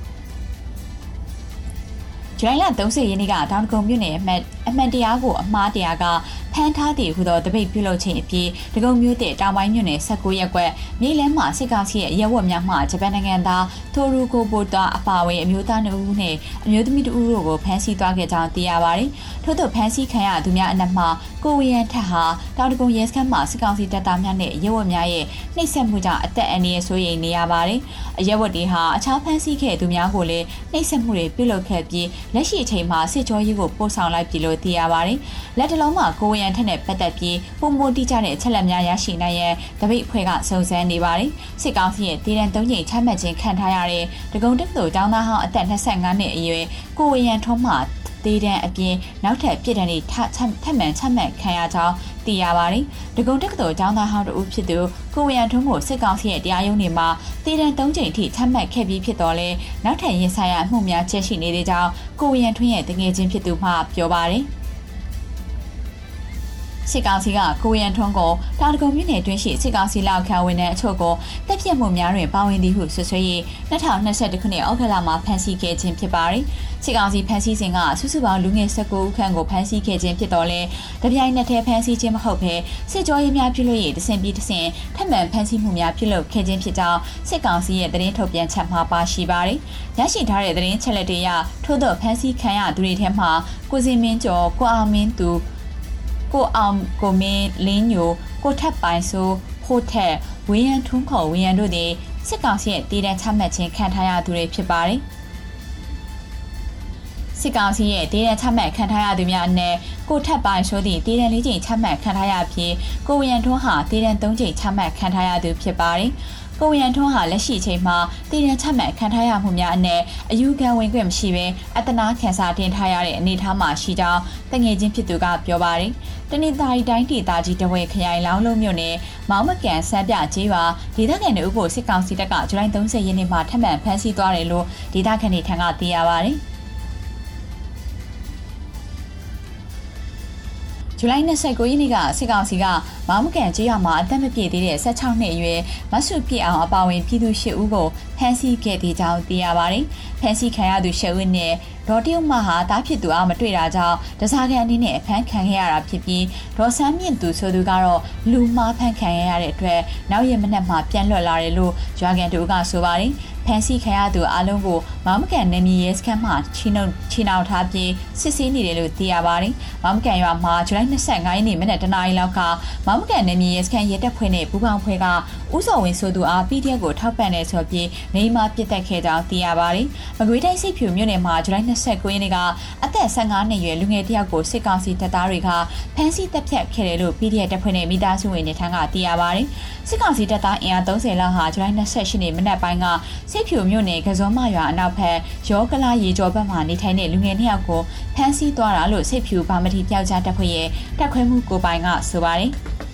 ဇူလိုင်လ30ရက်နေ့ကတောင်တကုံမြို့နယ်အမှတ်အမှန်တရားကိုအမှားတရားကဖမ်းထားတည်ဟူသောတပိတ်ပြုလုပ်ခြင်းအပြီးဒဂုံမြို့တဲ့တောင်ပိုင်းမြို့နယ်16ရက်ကွက်မြေလန်းမှာစစ်ကောင်စီရဲ့ရဲဝတ်များမှဂျပန်နိုင်ငံသားထိုရူကိုပိုတာအပါဝင်အမျိုးသား2ဦးနဲ့အမျိုးသမီး2ဦးတို့ကိုဖမ်းဆီးသွားခဲ့ကြောင်းသိရပါတယ်။ထို့သို့ဖမ်းဆီးခံရသူများအနက်မှကိုဝီယန်ထက်ဟာတောင်တကုံရဲစခန်းမှာစစ်ကောင်စီတပ်သားများနဲ့ရဲဝတ်များရဲ့နှိပ်စက်မှုကြောင့်အသက်အန္တရာယ်ဆိုရင်နေရပါတယ်။အရဲဝတ်တွေဟာအခြားဖမ်းဆီးခဲ့သူများကိုလည်းနှိပ်စက်မှုတွေပြုလုပ်ခဲ့ပြီးလက်ရှိအချိန်မှာစစ်ကြောရေးကိုပို့ဆောင်လိုက်ပြီလို့သိရပါတယ်။လက်တလုံးမှာကိုဝီယန်ထက်နဲ့ပတ်သက်ပြီးပုံမတိကျတဲ့အချက်လက်များရရှိနိုင်ရန်တပိတ်အဖွဲ့ကစုံစမ်းနေပါတယ်။စစ်ကောင်စီရဲ့တည်တံသုံးချိန်ချမှတ်ခြင်းခံထားရတဲ့ဒဂုံတက်သို့ကျောင်းသားဟောင်းအသက်25နှစ်အရွယ်ကိုဝရန်ထုံးမှ တေးတန်းအပြင်နောက်ထပ်ပြည်တန်းတွေထထမှန်ချမှတ်ခံရကြောင်းသိရပါတယ်။ဒဂုံတက္ကသိုလ်ကျောင်းသားဟောင်းတို့ဖြစ်သူကိုဝရန်ထုံးကိုစစ်ကောင်စီရဲ့တရားရုံးတွေမှာတေးတန်း၃ချိန်ထိချမှတ်ခဲ့ပြီးဖြစ်တော်လဲနောက်ထပ်ရင်ဆိုင်ရမှုများချက်ရှိနေသေးကြောင်းကိုဝရန်ထွန်းရဲ့တငယ်ချင်းဖြစ်သူမှပြောပါတယ်။ စစ်ကောင်စီကကိုရန်ထွန်းကိုတာတကုံမြို့နယ်တွင်းရှိစစ်ကောင်စီလက်ခံဝင်တဲ့အချို့ကိုတက်ပြတ်မှုများတွင်ပါဝင်သည်ဟုဆွဆွေး၍2022ခုနှစ်ဩဂုတ်လမှာဖမ်းဆီးခဲ့ခြင်းဖြစ်ပါတယ်။စစ်ကောင်စီဖမ်းဆီးစဉ်ကစုစုပေါင်းလူငယ်19ဦးခန့်ကိုဖမ်းဆီးခဲ့ခြင်းဖြစ်တော်လဲတပြိုင်နက်တည်းဖမ်းဆီးခြင်းမဟုတ်ဘဲစစ်ကြောရေးများပြုလုပ်၍တဆင်ပြီးတဆင်ထပ်မံဖမ်းဆီးမှုများပြုလုပ်ခဲ့ခြင်းဖြစ်ကြောင်းစစ်ကောင်စီရဲ့သတင်းထုတ်ပြန်ချက်မှာပါရှိပါတယ်။ရရှိထားတဲ့သတင်းချက်လက်တွေအရထို့သောဖမ်းဆီးခံရသူတွေထဲမှာကိုစင်မင်းကျော်ကိုအောင်မင်းသူ ကိုအောင်ကိုမင်းလင်းညိုကိုထက်ပိုင်ဆိုဖိုထက်ဝင်းရန်ထွန်းခေါ်ဝင်းရန်တို့သည်စစ်ကောင်စီရဲ့တည်တံ့ချမှတ်ခြင်းခံထားရသူတွေဖြစ်ပါတယ်။စစ်ကောင်စီရဲ့ဒေသချမှတ်ခံထားရသူများအနက်ကိုထက်ပိုင်ဆိုသည့်ဒေသလေးချိန်ချမှတ်ခံထားရပြီးကိုဝရန်ထွန်းဟာဒေသသုံးချိန်ချမှတ်ခံထားရသူဖြစ်ပါတယ်။ ကိုဝရန်ထွန်းဟာလက်ရှိချိန်မှာတည်ရန်ချမှတ်ခံထားရမှုများအနက်အယူခံဝင်ခွင့်မရှိဘဲအတနာခံစာတင်ထားရတဲ့အနေအထားမှာရှိကြောင်းတငယ်ချင်းဖြစ်သူကပြောပါတယ်။တနင်္သာရီတိုင်းဒေသကြီးတဝဲခရိုင်လောင်းလုံးမြို့နယ်မောင်မကန်ဆန်းပြကျေးရွာဒေသခံတွေဥပို့စစ်ကောင်စီတပ်ကဇူလိုင်30ရက်နေ့မှာထပ်မံဖမ်းဆီးသွားတယ်လို့ဒေသခံတွေထံကသိရပါတယ်။ ဇူလိုင်29ရက်နေ့ကစစ်ကောင်စီကမောင်မကန်ကျေးရွာမှာအသက်မပြည့်သေးတဲ့16နှစ်အရွယ်မဆုပြည့်အောင်အပါဝင်ပြည်သူ၈ဦးကိုဖမ်းဆီးခဲ့တဲ့ကြောင်းသိရပါတယ်။ဖမ်းဆီးခံရသူ၈ဦးနဲ့ ဒေါ်တရုတ်မဟာတားဖြစ်သူအားမတွေ့တာကြောင့်တစားကန်အနေနဲ့ဖမ်းခံခဲ့ရတာဖြစ်ပြီးဒေါ်ဆန်းမြင့်သူဆိုသူကတော့လူမှားဖမ်းခံရတဲ့အတွက်နောက်ရက်မနက်မှပြန်လွတ်လာတယ်လို့ရွာကန်တို့ကဆိုပါတယ်။ဖမ်းဆီးခံရသူအလုံးကိုမောင်မကန်နယ်မြေရဲစခန်းမှချီနှုတ်ချီနှောင်ထားပြီးစစ်ဆေးနေတယ်လို့သိရပါတယ်။မောင်မကန်ရွာမှာဇူလိုင်25ရက်နေ့မနက်တနာရီလောက်ကမောင်မကန်နယ်မြေရဲစခန်းရဲတပ်ဖွဲ့နဲ့ပူးပေါင်းဖွဲ့ကဥစော်ဝင်ဆိုသူအား PDF ကိုထောက်ပံ့နေဆိုပြီးနေမှာပြစ်တက်ခဲ့ကြောင်းသိရပါတယ်။မကွေးတိုင်းစစ်ဖြူမြို့နယ်မှာဇူလိုင်29ရက်နေ့ကအသက်15နှစ်အရွယ်လူငယ်တစ်ယောက်ကိုစစ်ကောင်စီတပ်သားတွေကဖမ်းဆီးတပ်ဖြတ်ခဲ့တယ်လို့ PDF တပ်ဖွဲ့နဲ့မိသားစုဝင်တွေထံကသိရပါတယ်။စစ်ကောင်စီတပ်သားအင်အား30လောက်ဟာဇူလိုင်28ရက်နေ့မနက်ပိုင်းကစစ်ဖြူမြို့နယ်ကစောမရွာအနောက်ဘက်ရောကလာရေကျော်ဘက်မှာနေထိုင်တဲ့လူငယ်နှစ်ယောက်ကိုဖမ်းဆီးသွားတာလို့စစ်ဖြူဗမာတိပြောက်ကြားတပ်ဖွဲ့ရဲ့တပ်ခွဲမှုကိုပိုင်ကဆိုပါတယ်။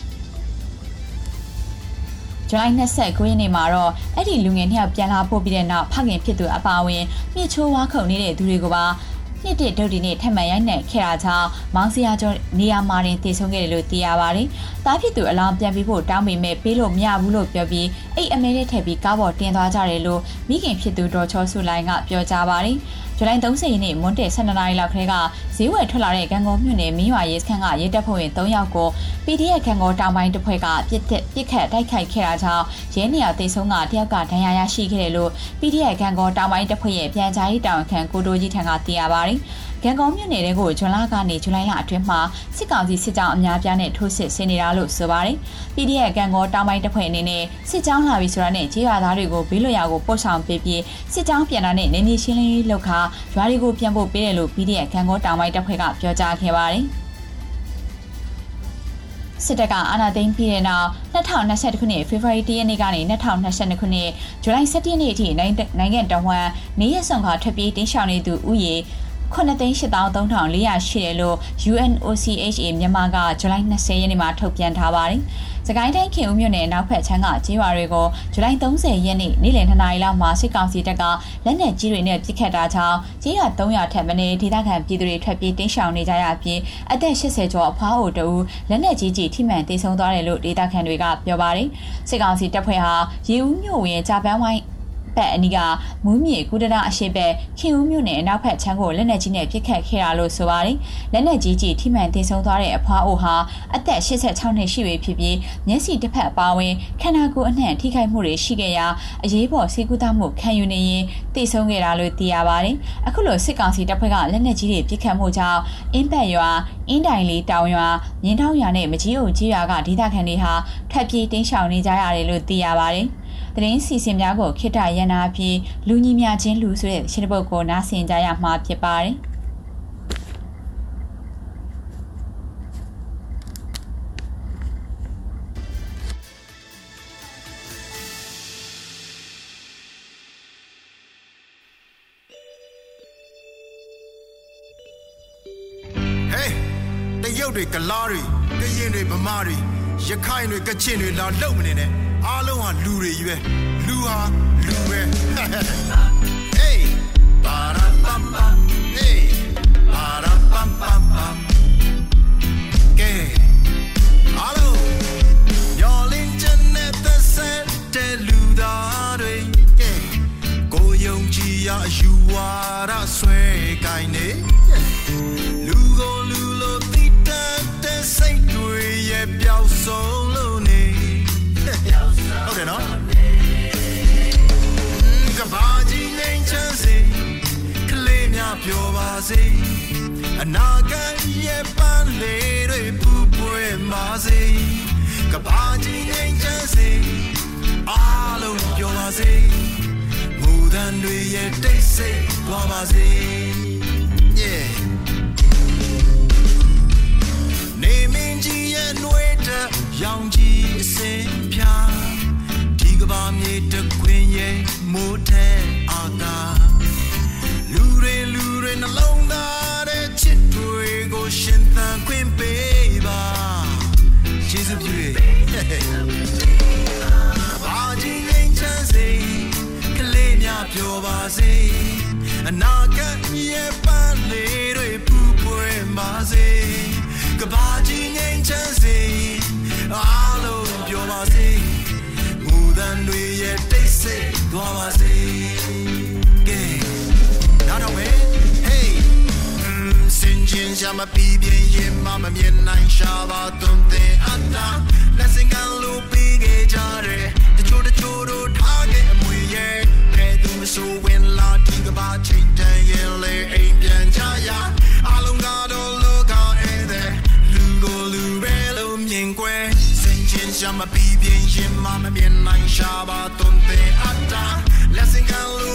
ဇူလိုင်29ရက်နေ့မှာတော့အဲ့ဒီလူငယ်နှစ်ယောက်ပြန်လာပို့ပြီးတဲ့နောက်ဖခင်ဖြစ်သူအပါအဝင်မြစ်ချိုးဝါခုန်နေတဲ့သူတွေကိုပါနှစ်တစ်ဒုတ်ဒီနဲ့ထပ်မံရိုက်နှက်ခဲ့တာကြောင့်မောင်စရာကျော်နေရာမှာတင်တည်ဆုံးခဲ့တယ်လို့သိရပါတယ်။တားဖြစ်သူအလောင်းပြန်ပြီးဖို့တောင်းပေမဲ့ပေးလို့မရဘူးလို့ပြောပြီးအိတ်အမဲနဲ့ထည့်ပြီးကားပေါ်တင်သွားကြတယ်လို့မိခင်ဖြစ်သူဒေါ်ချောစုလိုင်းကပြောကြားပါတယ်။ ဇူလိုင်30ရက်နေ့မွန်းတဲ့12နာရီလောက်ခရဲကဈေးဝယ်ထွက်လာတဲ့ကံကောမြို့နယ်မင်းရွာရဲစခန်းကရဲတပ်ဖွဲ့ဝင်3ယောက်ကို PDF ခံကောတောင်ပိုင်းတပ်ဖွဲ့ကပြစ်တက်ပြစ်ခတ်တိုက်ခိုက်ခဲ့တာကြောင့်ရဲနေရာတိတ်ဆုံးကတယောက်ကဒဏ်ရာရရှိခဲ့တယ်လို့ PDF ခံကောတောင်ပိုင်းတပ်ဖွဲ့ရဲ့ပြန်ကြားရေးတာဝန်ခံကိုတိုကြီးထံကသိရပါတယ်။ ရန်ကုန်မြို့နယ်တဲ့ကိုဇွန်လကနေဇူလိုင်လအတွင်းမှာစစ်ကောင်စီစစ်ကြောင်းအများပြားနဲ့ထိုးစစ်ဆင်နေတာလို့ဆိုပါတယ်။ PDF ကံကောတောင်ပိုင်းတပ်ဖွဲ့အနေနဲ့စစ်ကြောင်းလာပြီဆိုတာနဲ့ကြေးရွာသားတွေကိုဘေးလွတ်ရာကိုပို့ဆောင်ပေးပြီးစစ်ကြောင်းပြန်လာတဲ့နေနေရှင်းလင်းရေးလုပ်ခါရွာတွေကိုပြန်ပို့ပေးတယ်လို့ PDF ကံကောတောင်ပိုင်းတပ်ဖွဲ့ကပြောကြားခဲ့ပါတယ်။စစ်တပ်ကအာဏာသိမ်းပြီးတဲ့နောက်2021ခုနှစ်ဖေဖော်ဝါရီလရက်နေ့ကနေ2022ခုနှစ်ဇူလိုင်17ရက်နေ့အထိနိုင်ငံတော်ဝန်နေရဆောင်ကထွက်ပြေးတင်းရှောင်နေသူဥယေ 9,83,400ရှိတယ်လို့ UNOCHA မြန်မာကဇူလိုင်20ရက်နေ့မှာထုတ်ပြန်ထားပါတယ်။စကိုင်းတိုင်းခင်ဦးမြို့နယ်နောက်ဖက်ချမ်းကကျေးရွာတွေကိုဇူလိုင်30ရက်နေ့နေ့လယ်2နာရီလောက်မှာစစ်ကောင်စီတပ်ကလက်နက်ကြီးတွေနဲ့ပစ်ခတ်တာကြောင့်ကျေးရွာ300ထက်မနည်းဒေသခံပြည်သူတွေထွက်ပြေးတင်းရှောင်နေကြရပြီးအသက်80ကျော်အဖွားအိုတူလက်နက်ကြီးကြီးထိမှန်တေဆုံးသွားတယ်လို့ဒေသခံတွေကပြောပါတယ်။စစ်ကောင်စီတပ်ဖွဲ့ဟာရေဦးမြို့ဝင်ဂျပန်ဝိုင်း ဘက်အနီးကမူးမြေကုဒနာအရှိဘက်ခင်ဦးမြို့နယ်အနောက်ဘက်ချမ်းကိုလက်နက်ကြီးနဲ့ပစ်ခတ်ခဲ့တာလို့ဆိုပါတယ်။လက်နက်ကြီးကြီးထိမှန်တင်ဆုံးသွားတဲ့အဖွားအိုဟာအသက်86နှစ်ရှိပြီဖြစ်ပြီးမျက်စိတစ်ဖက်အပါဝင်ခန္ဓာကိုယ်အနှံ့ထိခိုက်မှုတွေရှိခဲ့ရာအရေးပေါ်ဆေးကုသမှုခံယူနေရင်တည်ဆုံးခဲ့တာလို့သိရပါတယ်။အခုလိုစစ်ကောင်စီတပ်ဖွဲ့ကလက်နက်ကြီးတွေပစ်ခတ်မှုကြောင့်အင်းပတ်ရွာအင်းတိုင်လေးတောင်ရွာမြင်းထောင်းရွာနဲ့မကြီးအုပ်ကြီးရွာကဒေသခံတွေဟာထပ်ပြေးတင်းရှောင်နေကြရတယ်လို့သိရပါတယ်။ သတင်းစီစဉ်များကိုခိတရနာပြီးလူညီများချင်းလူဆိုတဲ့ရှင်းပုတ်ကိုနားဆင်ကြရမှာဖြစ်ပါတယ်။တရုတ်တွေကလားတွေကရင်တွေဗမာတွေရခိုင်တွေကချင်တွေလာလုံမနေနဲ့ အားလုံးဟာလူတွေကြီးပဲလူဟာလူပဲ အနာဂတ်ရဲ့ပန်းလေးတွေပူပွေပါစေကဘာကြီးငိမ့်ချမ်းစေအားလုံးပြောပါစေမူတန်တွေရဲ့တိတ်ဆိတ်သွားပါစေ yeah နေမင်းကြီးရဲ့နှွေးတဲ့ရောင်ကြီး အနာဂတ်ရဲ့ပန်းလေးတွေပူပွေပါစေကဘာကြီးငိမ့်ချမ်းစေအားလုံးပြောပါစေမူတန်တွေရဲ့တိတ်ဆိတ်သွားပါစေကဲနားတော့မယ် hey စင်ချင်းရှာမပြီးပြင်းရင်မမမြင်နိုင်ရှာပါသွန်တဲ့အတာလက်စင်ကလို့ပြီးခဲ့ကြတယ်တချို့တချို့တို့ထားခဲ့အမွေရဲ့ဘယ်သူမဆိုဝင်လာဒီ ကဘာချိန်တန်ရင်လေအိမ်ပြန်ကြရအလုံးကတော့လောကဧည့်သည်လူကိုလူပဲလို့မြင်ကွယ်စင်ချင်းရှာမပြီးပြင်းရင်မမမြင်နိုင်ရှာပါသွန်တဲ့အတာလက်စင်ကလို့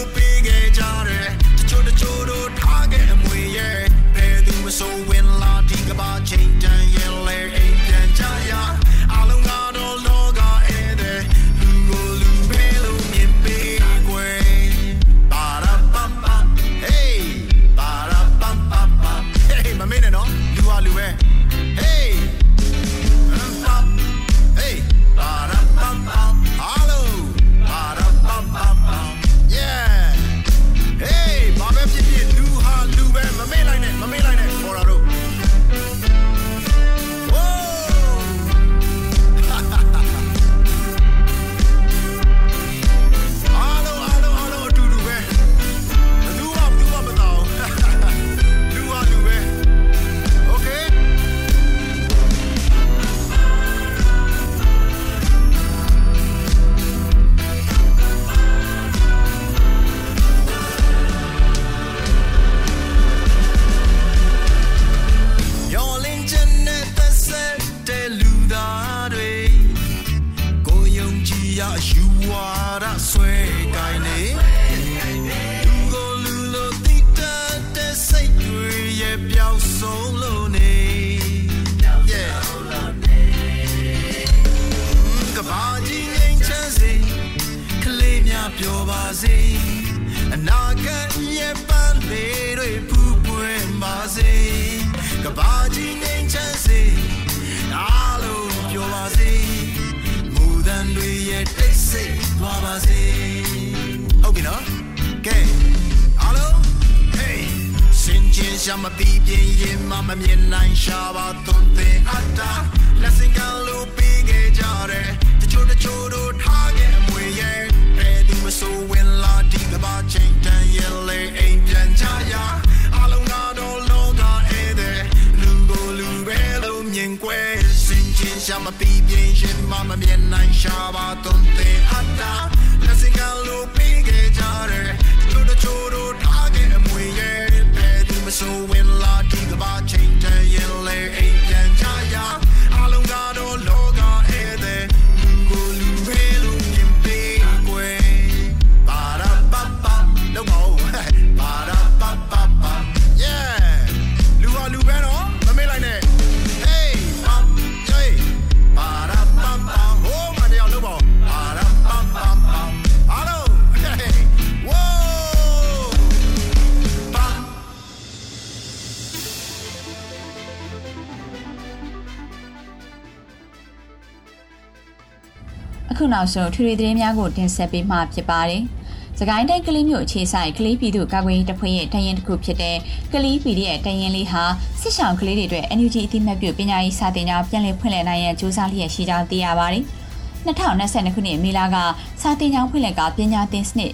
ကြည်ရယူ မပြီးပြင်းရင်မမမြင်နိုင်ရှာပါသွန်တဲ့အတာလက်စင်ကလို့ပြီးခဲ့ကြတယ်တချို့တချို့တို့ထားခဲ့အမွေရဲ့ဘယ်သူမဆိုဝင်လာဒီကဘာချိန်တန်ရဲ့လေအိမ်ပြန်ကြရအလုံးကတော့လောကဧည့်သည်လူကိုလူပဲလို့မြင်ကွယ်စင်ချင်းရှာမပြီးပြင်းရင်မမမြင်နိုင်ရှာပါသွန်တဲ့အတာလက်စင်ကလို့ နောက်ဆုံးထွေထွေသတင်းများကိုတင်ဆက်ပေးမှာဖြစ်ပါတယ်။စကိုင်းတိုင်းကလေးမျိုးအခြေဆိုင်ကလေးပြည်သူ့ကာကွယ်ရေးတပ်ဖွဲ့ရဲ့တရင်တစ်ခုဖြစ်တဲ့ကလေးပြည်ရဲ့တရင်လေးဟာစစ်ဆောင်ကလေးတွေအတွက် NUG အသိမှတ်ပြုပညာရေးစာတင်ကြောင်းပြန်လည်ဖွင့်လှစ်နိုင်ရန်ကြိုးစားလျက်ရှိကြောင်းသိရပါတယ်။2022ခုနှစ်မေလကစာတင်ကြောင်းဖွင့်လှစ်ကပညာသင်စနစ်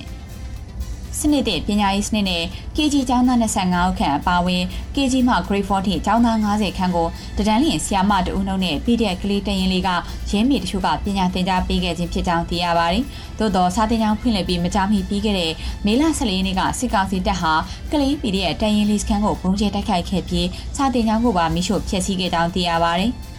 စနစ်တဲ့ပညာရေးစနစ်နဲ့ KG ကျောင်းသား25ဦးခန့်အပါအဝင် KG မှ Grade 4ထိကျောင်းသား90ခန့်ကိုတဒန်းလျင်ဆီယာမတဦးနှုံနဲ့ PDF ကလေးတရင်လေးကရင်းမီတချို့ကပညာသင်ကြားပေးခဲ့ခြင်းဖြစ်ကြောင်းသိရပါတယ်။သို့သောစာသင်ကျောင်းဖွင့်လှစ်ပြီးမကြာမီပြီးခဲ့တဲ့မေလ14ရက်နေ့ကစစ်ကောင်စီတပ်ဟာကလေး PDF တရင်လေးစခန်းကိုပုံကျဲတိုက်ခိုက်ခဲ့ပြီးစာသင်ကျောင်းကိုပါမိရှို့ဖျက်ဆီးခဲ့ကြောင်းသိရပါတယ်။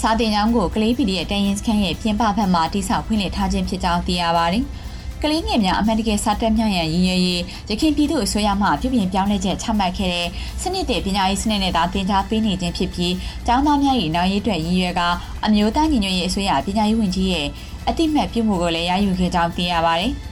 စာတင်ကြောင်းကိုကလေးပီဒီရဲ့တန်ရင်စခန်းရဲ့ပြင်ပဘက်မှာတိစောက်ဖွင့်လှစ်ထားခြင်းဖြစ်ကြောင်းသိရပါတယ်။ ကလေးငယ်များအမှန်တကယ်စာတက်မြောက်ရန်ရည်ရွယ်ရေးရခိုင်ပြည်သူအစိုးရမှပြုပြင်ပြောင်းလဲချက်ချမှတ်ခဲ့တဲ့စနစ်တည်ပညာရေးစနစ်နဲ့သာတင် जा ပေးနေခြင်းဖြစ်ပြီးကျောင်းသားများ၏နောက်ရေးအတွက်ရည်ရွယ်ကအမျိုးသားညီညွတ်ရေးအစိုးရပညာရေးဝန်ကြီးရဲ့အတိမတ်ပြုမှုကိုလည်းရယူခဲ့ကြောင်းသိရပါတယ်။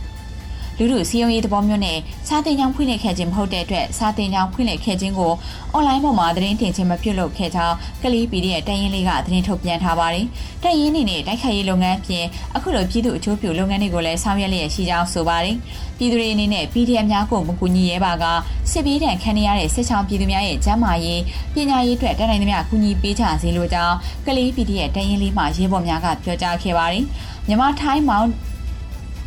လူလူစီယုံရေးသဘောမျိုးနဲ့စာတင်ကြောင်းဖွင့်လှစ်ခဲ့ခြင်းမဟုတ်တဲ့အတွက်စာတင်ကြောင်းဖွင့်လှစ်ခဲ့ခြင်းကိုအွန်လိုင်းပေါ်မှာသတင်းတင်ခြင်းမပြုလုပ်ခဲ့ကြောင်းကလီပီဒီရဲ့တရင်လေးကသတင်းထုတ်ပြန်ထားပါတယ်။တရင်နေနဲ့တိုက်ခိုက်ရေးလုပ်ငန်းပြင်အခုလိုပြည်သူအကျိုးပြုလုပ်ငန်းတွေကိုလည်းဆောင်ရွက်လျက်ရှိကြောင်းဆိုပါတယ်။ပြည်သူတွေအနေနဲ့ PDF များကိုမကူညီရဲပါကစစ်ပေးတံခံရတဲ့စစ်ချောင်းပြည်သူများရဲ့ကျန်းမာရေးပညာရေးအတွက်တနိုင်သမျှကူညီပေးကြစေလိုကြောင်းကလီပီဒီရဲ့တရင်လေးမှာရေးပေါ်များကပြောကြားခဲ့ပါတယ်။မြန်မာထိုင်းမောင်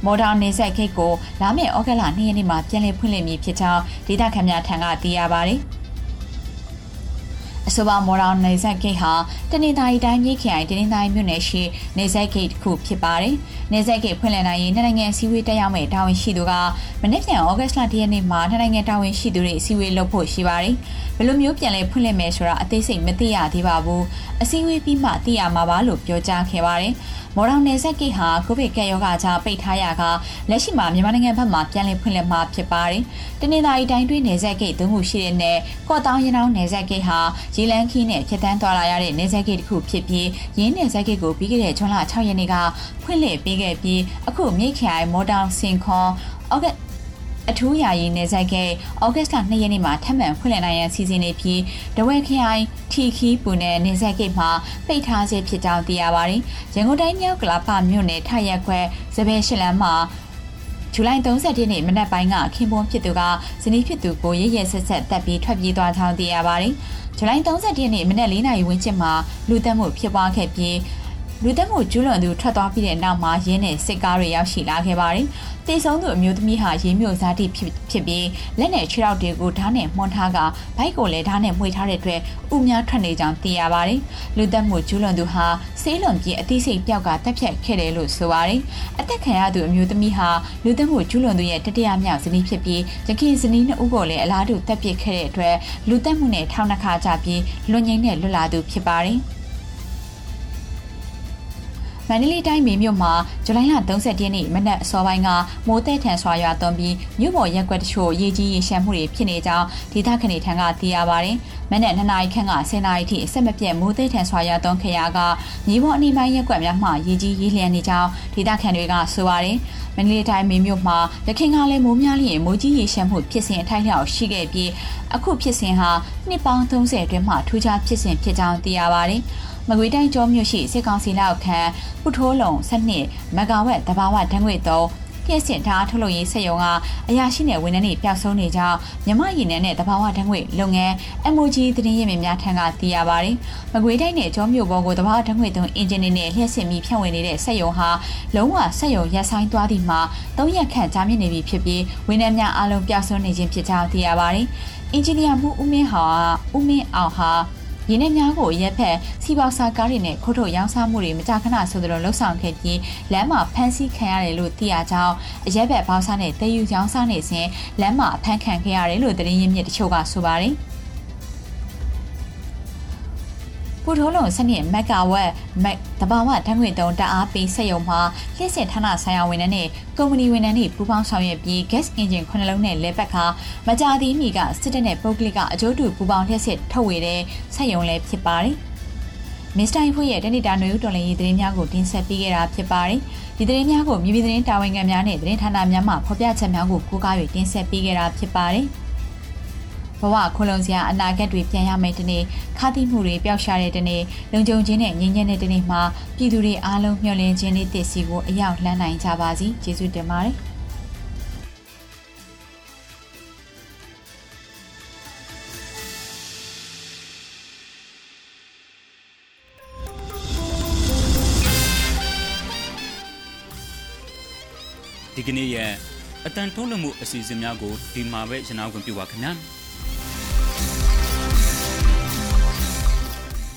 မော်ဒန်နေဆက်ခိတ်ကိုလာမယ့်ဩဂတ်လ2ရက်နေ့မှာပြန်လည်ဖွင့်လှစ်မည်ဖြစ်ကြောင်းဒေသခံများထံကသိရပါတယ်။အဆိုပါမော်ဒန်နေဆက်ဂိတ်ဟာတနင်္သာရီတိုင်းမြိတ်ခရိုင်တနင်္သာရီမြို့နယ်ရှိနေဆက်ဂိတ်တစ်ခုဖြစ်ပါတယ်။နေဆက်ဂိတ်ဖွင့်လှစ်နိုင်ရင်နိုင်ငံစည်းဝေးတက်ရောက်မဲ့တာဝန်ရှိသူကမနေ့ပြန်ဩဂတ်လ၁ရက်နေ့မှာနိုင်ငံတာဝန်ရှိသူတွေအစည်းအဝေးလုပ်ဖို့ရှိပါတယ်။ဘ ယ်လိုမျိုးပြန်လဲဖွင့်လှစ်မယ်ဆိုတာအသေးစိတ်မသိရသေးပါဘူး။အစည်းအဝေးပြီးမှသိရမှာပါလို့ပြောကြားခဲ့ပါတယ်။မော်ဒေါန်နယ်ဆက်ကိတ်ဟာကိုဗစ်ကပ်ရောဂါကြောင့်ပိတ်ထားရကလက်ရှိမှာမြန်မာနိုင်ငံဘက်မှာပြန်လည်ဖွင့်လှစ်မှာဖြစ်ပါတယ်။တနင်္သာရီတိုင်းတွင်းနယ်ဆက်ကိတ်သုံးခုရှိတဲ့နယ်ကော့တောင်းရနောင်းနယ်ဆက်ကိတ်ဟာရေလန်းခီးနဲ့ဖြတ်တန်းသွားလာရတဲ့နယ်ဆက်ကိတ်တစ်ခုဖြစ်ပြီးရင်းနယ်ဆက်ကိတ်ကိုပြီးခဲ့တဲ့ဇွန်လ6ရက်နေ့ကဖွင့်လှစ်ပေးခဲ့ပြီးအခုမြိတ်ခိုင်မော်ဒေါန်စင်ခွန်ဩဂတ် အထူးယာယီနေဆိုင်ကဩဂတ်စ်လ2ရက်နေ့မှာထပ်မံဖွင့်လှစ်နိုင်ရန်စီစဉ်နေပြီးတဝက်ခရိုင်ထီခီပူနယ်နေဆိုင်ကိတ်မှာပိတ်ထားဆဲဖြစ်ကြောင်းသိရပါတယ်။ရန်ကုန်တိုင်းမြောက်ကလာပမြို့နယ်ထရက်ခွဲစပယ်ရှလန်မှာဇူလိုင်30ရက်နေ့မနက်ပိုင်းကခင်ပွန်းဖြစ်သူကဇနီးဖြစ်သူကိုရရဆက်ဆက်တက်ပြီးထွက်ပြေးသွားကြောင်းသိရပါတယ်။ဇူလိုင်30ရက်နေ့မနက်4နာရီဝန်းကျင်မှာလူတက်မှုဖြစ်ပွားခဲ့ပြီး လူတက်မှုကျူးလွန်သူထွက်သွားပြီးတဲ့နောက်မှာရင်းနဲ့စစ်ကားတွေရောက်ရှိလာခဲ့ပါတယ်။တေဆုံးသူအမျိုးသမီးဟာရေးမြို့ဇာတိဖြစ်ဖြစ်ပြီးလက်နဲ့ခြေထောက်တွေကိုဓာတ်နဲ့မှုန်းထားကဘိုက်ကိုလည်းဓာတ်နဲ့မှွေထားတဲ့အတွက်ဥများထွက်နေကြောင်းသိရပါတယ်။လူတက်မှုကျူးလွန်သူဟာဆေးလွန်ပြီးအသိစိတ်ပြောက်ကတက်ဖြတ်ခဲ့တယ်လို့ဆိုပါတယ်။အသက်ခံရသူအမျိုးသမီးဟာလူတက်မှုကျူးလွန်သူရဲ့တတိယမြောက်ဇနီးဖြစ်ပြီးရခင်ဇနီးနှစ်ဦးကိုလည်းအလားတူတက်ပစ်ခဲ့တဲ့အတွက်လူတက်မှုနဲ့ထောင်နှခါကြပြီးလွန်ငင်းနဲ့လွတ်လာသူဖြစ်ပါတယ်။ မန္တလေးတိုင်းမေမြို့မှာဇူလိုင်လ30ရက်နေ့မနက်အစောပိုင်းကမိုးတဲ့ထန်စွာရွာသွန်းပြီးမြို့ပေါ်ရက်ွက်တချို့ရေကြီးရေရှမ်းမှုတွေဖြစ်နေကြောင်းဒေသခံတွေထံကသိရပါတယ်။မနက်2နာရီခန့်က10နာရီထိအဆက်မပြတ်မိုးတဲ့ထန်စွာရွာသွန်းခဲ့ရာကမြေပေါ်အနီးပိုင်းရက်ွက်များမှရေကြီးရေလျံနေကြောင်းဒေသခံတွေကဆိုပါတယ်။မန္တလေးတိုင်းမေမြို့မှာရခိုင်ကလည်းမိုးများလျင်မိုးကြီးရေရှမ်းမှုဖြစ်စဉ်အထိုက်လျောက်ရှိခဲ့ပြီးအခုဖြစ်စဉ်ဟာနှစ်ပေါင်း30အတွင်းမှာထူးခြားဖြစ်စဉ်ဖြစ်ကြောင်းသိရပါတယ်။ မကွေးတိုင်းကျောမြို့ရှိစစ်ကောင်စီလက်အောက်ခံပုထိုးလုံ12မဂါဝက်တဘာဝဓာတ်ငွေ3ပြည့်စင်ဓာတ်ထုတ်လုပ်ရေးစက်ရုံကအရာရှိနယ်ဝန်ထမ်းတွေပျောက်ဆုံးနေကြောင်းမြမရည်နယ်နဲ့တဘာဝဓာတ်ငွေလုပ်ငန်း MOG သတင်းရင်းမြစ်များထံကသိရပါတယ်။မကွေးတိုင်းနယ်ကျောမြို့ပေါ်ကိုတဘာဝဓာတ်ငွေသုံးအင်ဂျင်နီနဲ့လျှက်စစ်ပြီးဖြန့်ဝေနေတဲ့စက်ရုံဟာလုံးဝစက်ရုံရပ်ဆိုင်းသွားသည့်မှာ၃ရက်ခန့်ကြာမြင့်နေပြီဖြစ်ပြီးဝန်ထမ်းများအလုံးပျောက်ဆုံးနေခြင်းဖြစ်ကြောင်းသိရပါတယ်။အင်ဂျင်နီယာမှုဦးမင်းဟာဦးမင်းအောင်ဟာ ရင်းနှီးများကိုရက်ဖက်စီပေါစာကားတွေနဲ့ခိုးထုတ်ရောင်းစားမှုတွေမကြာခဏဆိုသလိုလှုပ်ဆောင်ခဲ့ပြီးလမ်းမှာဖမ်းဆီးခံရတယ်လို့သိရကြောင်းအရက်ဘက်ဘောက်စားနဲ့တည်ယူရောင်းစားနေစဉ်လမ်းမှာဖမ်းခံခဲ့ရတယ်လို့သတင်းရင်းမြစ်တချို့ကဆိုပါတယ်။ ပူထိုးလုံးစနစ်မက်ကဝက်မက်တဘာဝဓာတ်ငွေတုံးတအားပေးဆက်ယုံမှာလျှက်စစ်ဌာနဆိုင်ရာဝန်ထမ်းနဲ့ကုမ္ပဏီဝန်ထမ်းတွေပူးပေါင်းဆောင်ရွက်ပြီး gas engine ခုနှလုံးနဲ့လဲပတ်ခါမကြာသေးမီကစစ်တပ်နဲ့ပုတ်ကလစ်ကအကျိုးတူပူးပေါင်းလျှက်စစ်ထုတ်ဝေတဲ့ဆက်ယုံလည်းဖြစ်ပါတယ်မစ္စတိုင်ဖွေရဲ့တနိတာနွေဦးတော်လည်းရေးသတင်းများကိုတင်ဆက်ပေးခဲ့တာဖြစ်ပါတယ်။ဒီသတင်းများကိုမြေပြင်သတင်းတာဝန်ခံများနဲ့သတင်းဌာနများမှဖော်ပြချက်များကိုကိုးကား၍တင်ဆက်ပေးခဲ့တာဖြစ်ပါတယ်။ ဘဝခုလုံးစရာအနာဂတ်တွေပြန်ရမယ်တနေ့ခါတိမှုတွေပျောက်ရှာတဲ့တနေ့လုံခြုံခြင်းနဲ့ငြိမ်းချမ်းတဲ့တနေ့မှာပြည်သူတွေအားလုံးမျှော်လင့်ခြင်းနဲ့တည်စီကိုအရောက်လှမ်းနိုင်ကြပါစီကျေးဇူးတင်ပါတယ်ဒီကနေ့ရဲ့အတန်ထုတ်လွှင့်မှုအစီအစဉ်များကိုဒီမှာပဲရနာခွင့်ပြုပါခင်ဗျာ